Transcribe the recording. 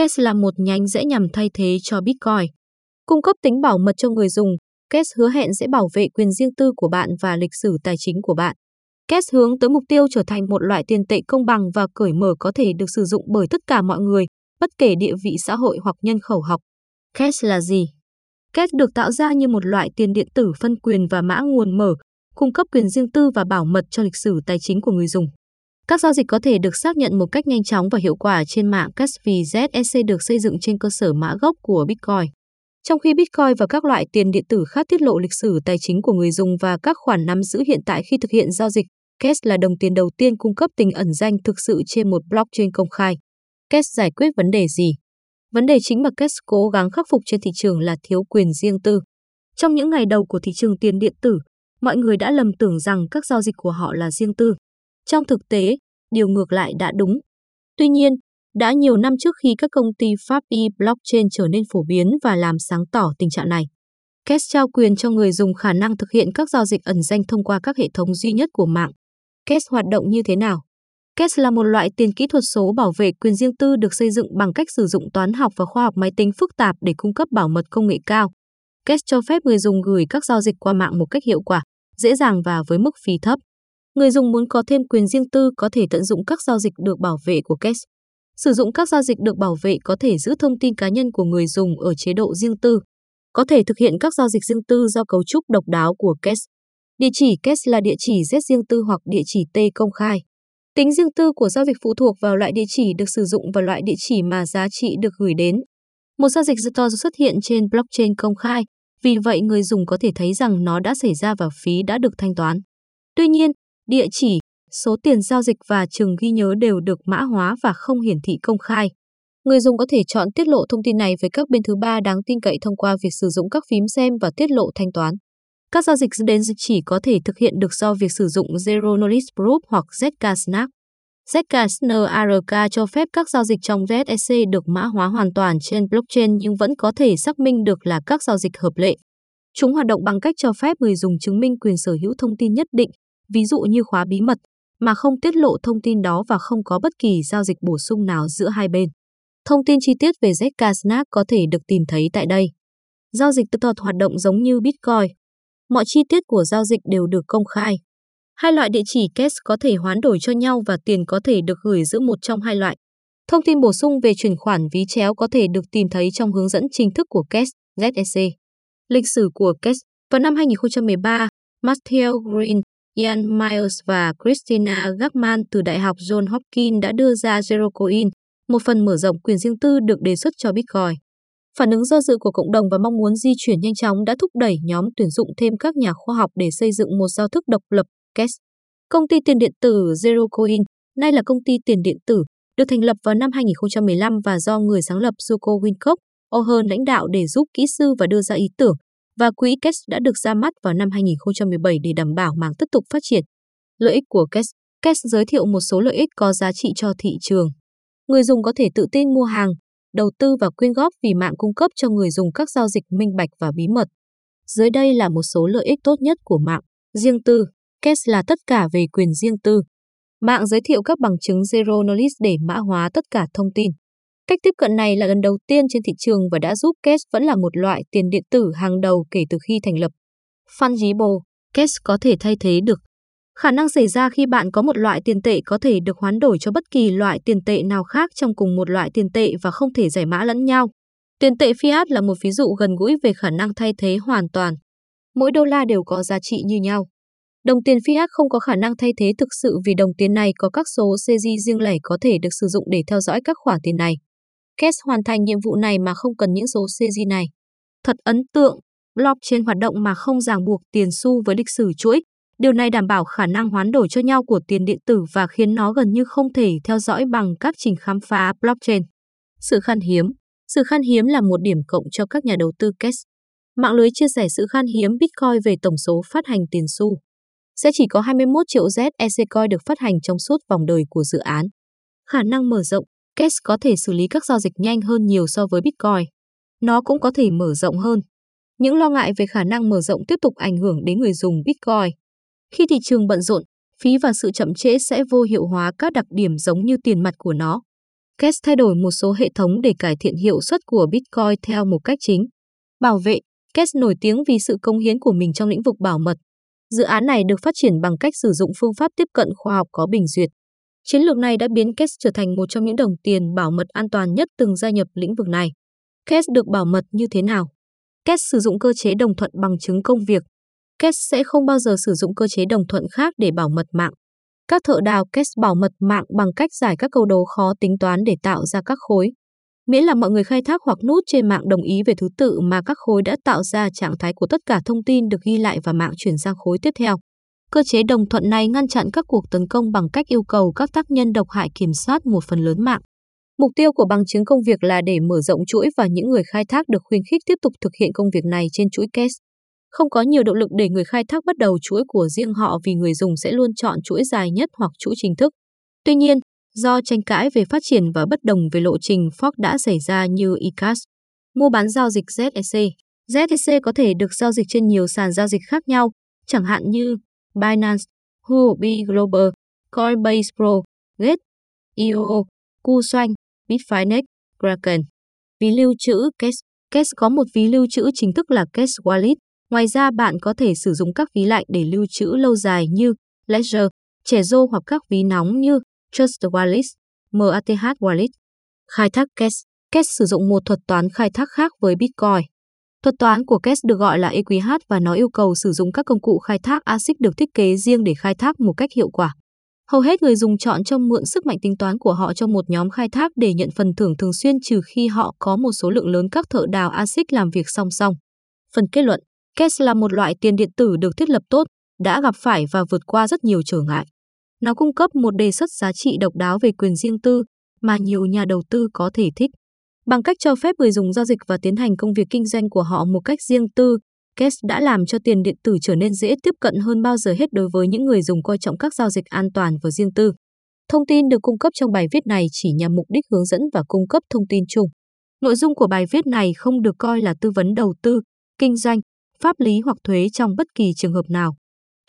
Cash là một nhánh dễ nhằm thay thế cho Bitcoin. Cung cấp tính bảo mật cho người dùng, Cash hứa hẹn sẽ bảo vệ quyền riêng tư của bạn và lịch sử tài chính của bạn. Cash hướng tới mục tiêu trở thành một loại tiền tệ công bằng và cởi mở có thể được sử dụng bởi tất cả mọi người, bất kể địa vị xã hội hoặc nhân khẩu học. Cash là gì? Cash được tạo ra như một loại tiền điện tử phân quyền và mã nguồn mở, cung cấp quyền riêng tư và bảo mật cho lịch sử tài chính của người dùng. Các giao dịch có thể được xác nhận một cách nhanh chóng và hiệu quả trên mạng Cash vì ZSC được xây dựng trên cơ sở mã gốc của Bitcoin. Trong khi Bitcoin và các loại tiền điện tử khác tiết lộ lịch sử tài chính của người dùng và các khoản nắm giữ hiện tại khi thực hiện giao dịch, CAS là đồng tiền đầu tiên cung cấp tính ẩn danh thực sự trên một blockchain công khai. CAS giải quyết vấn đề gì? Vấn đề chính mà CAS cố gắng khắc phục trên thị trường là thiếu quyền riêng tư. Trong những ngày đầu của thị trường tiền điện tử, mọi người đã lầm tưởng rằng các giao dịch của họ là riêng tư. Trong thực tế, điều ngược lại đã đúng. Tuy nhiên, đã nhiều năm trước khi các công ty pháp y blockchain trở nên phổ biến và làm sáng tỏ tình trạng này. Cash trao quyền cho người dùng khả năng thực hiện các giao dịch ẩn danh thông qua các hệ thống duy nhất của mạng. Cash hoạt động như thế nào? Cash là một loại tiền kỹ thuật số bảo vệ quyền riêng tư được xây dựng bằng cách sử dụng toán học và khoa học máy tính phức tạp để cung cấp bảo mật công nghệ cao. Cash cho phép người dùng gửi các giao dịch qua mạng một cách hiệu quả, dễ dàng và với mức phí thấp. Người dùng muốn có thêm quyền riêng tư có thể tận dụng các giao dịch được bảo vệ của Cash. Sử dụng các giao dịch được bảo vệ có thể giữ thông tin cá nhân của người dùng ở chế độ riêng tư. Có thể thực hiện các giao dịch riêng tư do cấu trúc độc đáo của Cash. Địa chỉ Cash là địa chỉ Z riêng tư hoặc địa chỉ T công khai. Tính riêng tư của giao dịch phụ thuộc vào loại địa chỉ được sử dụng và loại địa chỉ mà giá trị được gửi đến. Một giao dịch Store xuất hiện trên blockchain công khai, vì vậy người dùng có thể thấy rằng nó đã xảy ra và phí đã được thanh toán. Tuy nhiên, địa chỉ, số tiền giao dịch và trường ghi nhớ đều được mã hóa và không hiển thị công khai. Người dùng có thể chọn tiết lộ thông tin này với các bên thứ ba đáng tin cậy thông qua việc sử dụng các phím xem và tiết lộ thanh toán. Các giao dịch đến chỉ có thể thực hiện được do việc sử dụng Zero Knowledge Proof hoặc ZK Snap. ZK SNARK cho phép các giao dịch trong ZSC được mã hóa hoàn toàn trên blockchain nhưng vẫn có thể xác minh được là các giao dịch hợp lệ. Chúng hoạt động bằng cách cho phép người dùng chứng minh quyền sở hữu thông tin nhất định, ví dụ như khóa bí mật, mà không tiết lộ thông tin đó và không có bất kỳ giao dịch bổ sung nào giữa hai bên. Thông tin chi tiết về ZK có thể được tìm thấy tại đây. Giao dịch tự thuật hoạt động giống như Bitcoin, mọi chi tiết của giao dịch đều được công khai. Hai loại địa chỉ cash có thể hoán đổi cho nhau và tiền có thể được gửi giữa một trong hai loại. Thông tin bổ sung về chuyển khoản ví chéo có thể được tìm thấy trong hướng dẫn chính thức của Cash ZSC. Lịch sử của Cash Vào năm 2013, Matthew Green, Ian Miles và Christina Gagman từ Đại học John Hopkins đã đưa ra Zerocoin, một phần mở rộng quyền riêng tư được đề xuất cho Bitcoin. Phản ứng do dự của cộng đồng và mong muốn di chuyển nhanh chóng đã thúc đẩy nhóm tuyển dụng thêm các nhà khoa học để xây dựng một giao thức độc lập, Kes, Công ty tiền điện tử Zerocoin, nay là công ty tiền điện tử, được thành lập vào năm 2015 và do người sáng lập Zuko Wincock, O'Hearn lãnh đạo để giúp kỹ sư và đưa ra ý tưởng, và quỹ Kes đã được ra mắt vào năm 2017 để đảm bảo mạng tiếp tục phát triển. Lợi ích của Kes Kes giới thiệu một số lợi ích có giá trị cho thị trường. Người dùng có thể tự tin mua hàng, đầu tư và quyên góp vì mạng cung cấp cho người dùng các giao dịch minh bạch và bí mật. Dưới đây là một số lợi ích tốt nhất của mạng. Riêng tư, Kes là tất cả về quyền riêng tư. Mạng giới thiệu các bằng chứng Zero Knowledge để mã hóa tất cả thông tin. Cách tiếp cận này là lần đầu tiên trên thị trường và đã giúp Cash vẫn là một loại tiền điện tử hàng đầu kể từ khi thành lập. Fungible, Cash có thể thay thế được Khả năng xảy ra khi bạn có một loại tiền tệ có thể được hoán đổi cho bất kỳ loại tiền tệ nào khác trong cùng một loại tiền tệ và không thể giải mã lẫn nhau. Tiền tệ fiat là một ví dụ gần gũi về khả năng thay thế hoàn toàn. Mỗi đô la đều có giá trị như nhau. Đồng tiền fiat không có khả năng thay thế thực sự vì đồng tiền này có các số CZ riêng lẻ có thể được sử dụng để theo dõi các khoản tiền này. Kes hoàn thành nhiệm vụ này mà không cần những số CG này. Thật ấn tượng, blockchain hoạt động mà không ràng buộc tiền xu với lịch sử chuỗi, Điều này đảm bảo khả năng hoán đổi cho nhau của tiền điện tử và khiến nó gần như không thể theo dõi bằng các trình khám phá blockchain. Sự khan hiếm Sự khan hiếm là một điểm cộng cho các nhà đầu tư Kes. Mạng lưới chia sẻ sự khan hiếm Bitcoin về tổng số phát hành tiền xu. Sẽ chỉ có 21 triệu ZEC coin được phát hành trong suốt vòng đời của dự án. Khả năng mở rộng Cash có thể xử lý các giao dịch nhanh hơn nhiều so với Bitcoin. Nó cũng có thể mở rộng hơn. Những lo ngại về khả năng mở rộng tiếp tục ảnh hưởng đến người dùng Bitcoin. Khi thị trường bận rộn, phí và sự chậm trễ sẽ vô hiệu hóa các đặc điểm giống như tiền mặt của nó. Cash thay đổi một số hệ thống để cải thiện hiệu suất của Bitcoin theo một cách chính. Bảo vệ, Cash nổi tiếng vì sự công hiến của mình trong lĩnh vực bảo mật. Dự án này được phát triển bằng cách sử dụng phương pháp tiếp cận khoa học có bình duyệt. Chiến lược này đã biến Cash trở thành một trong những đồng tiền bảo mật an toàn nhất từng gia nhập lĩnh vực này. Cash được bảo mật như thế nào? Cash sử dụng cơ chế đồng thuận bằng chứng công việc. Cash sẽ không bao giờ sử dụng cơ chế đồng thuận khác để bảo mật mạng. Các thợ đào Kes bảo mật mạng bằng cách giải các câu đố khó tính toán để tạo ra các khối. Miễn là mọi người khai thác hoặc nút trên mạng đồng ý về thứ tự mà các khối đã tạo ra trạng thái của tất cả thông tin được ghi lại và mạng chuyển sang khối tiếp theo. Cơ chế đồng thuận này ngăn chặn các cuộc tấn công bằng cách yêu cầu các tác nhân độc hại kiểm soát một phần lớn mạng. Mục tiêu của bằng chứng công việc là để mở rộng chuỗi và những người khai thác được khuyến khích tiếp tục thực hiện công việc này trên chuỗi case. Không có nhiều động lực để người khai thác bắt đầu chuỗi của riêng họ vì người dùng sẽ luôn chọn chuỗi dài nhất hoặc chuỗi chính thức. Tuy nhiên, do tranh cãi về phát triển và bất đồng về lộ trình fork đã xảy ra như ICAS, mua bán giao dịch ZEC. ZEC có thể được giao dịch trên nhiều sàn giao dịch khác nhau, chẳng hạn như Binance, Huobi Global, Coinbase Pro, Gate, IOO, KuCoin, Bitfinex, Kraken. Ví lưu trữ Cash Cash có một ví lưu trữ chính thức là Cash Wallet, Ngoài ra bạn có thể sử dụng các ví lạnh để lưu trữ lâu dài như Ledger, Trezor hoặc các ví nóng như Trust Wallet, MATH Wallet. Khai thác Cash Cash sử dụng một thuật toán khai thác khác với Bitcoin. Thuật toán của Kes được gọi là EQH và nó yêu cầu sử dụng các công cụ khai thác ASIC được thiết kế riêng để khai thác một cách hiệu quả. Hầu hết người dùng chọn cho mượn sức mạnh tính toán của họ cho một nhóm khai thác để nhận phần thưởng thường xuyên trừ khi họ có một số lượng lớn các thợ đào ASIC làm việc song song. Phần kết luận Kes là một loại tiền điện tử được thiết lập tốt, đã gặp phải và vượt qua rất nhiều trở ngại. Nó cung cấp một đề xuất giá trị độc đáo về quyền riêng tư mà nhiều nhà đầu tư có thể thích. Bằng cách cho phép người dùng giao dịch và tiến hành công việc kinh doanh của họ một cách riêng tư, Cash đã làm cho tiền điện tử trở nên dễ tiếp cận hơn bao giờ hết đối với những người dùng coi trọng các giao dịch an toàn và riêng tư. Thông tin được cung cấp trong bài viết này chỉ nhằm mục đích hướng dẫn và cung cấp thông tin chung. Nội dung của bài viết này không được coi là tư vấn đầu tư, kinh doanh pháp lý hoặc thuế trong bất kỳ trường hợp nào.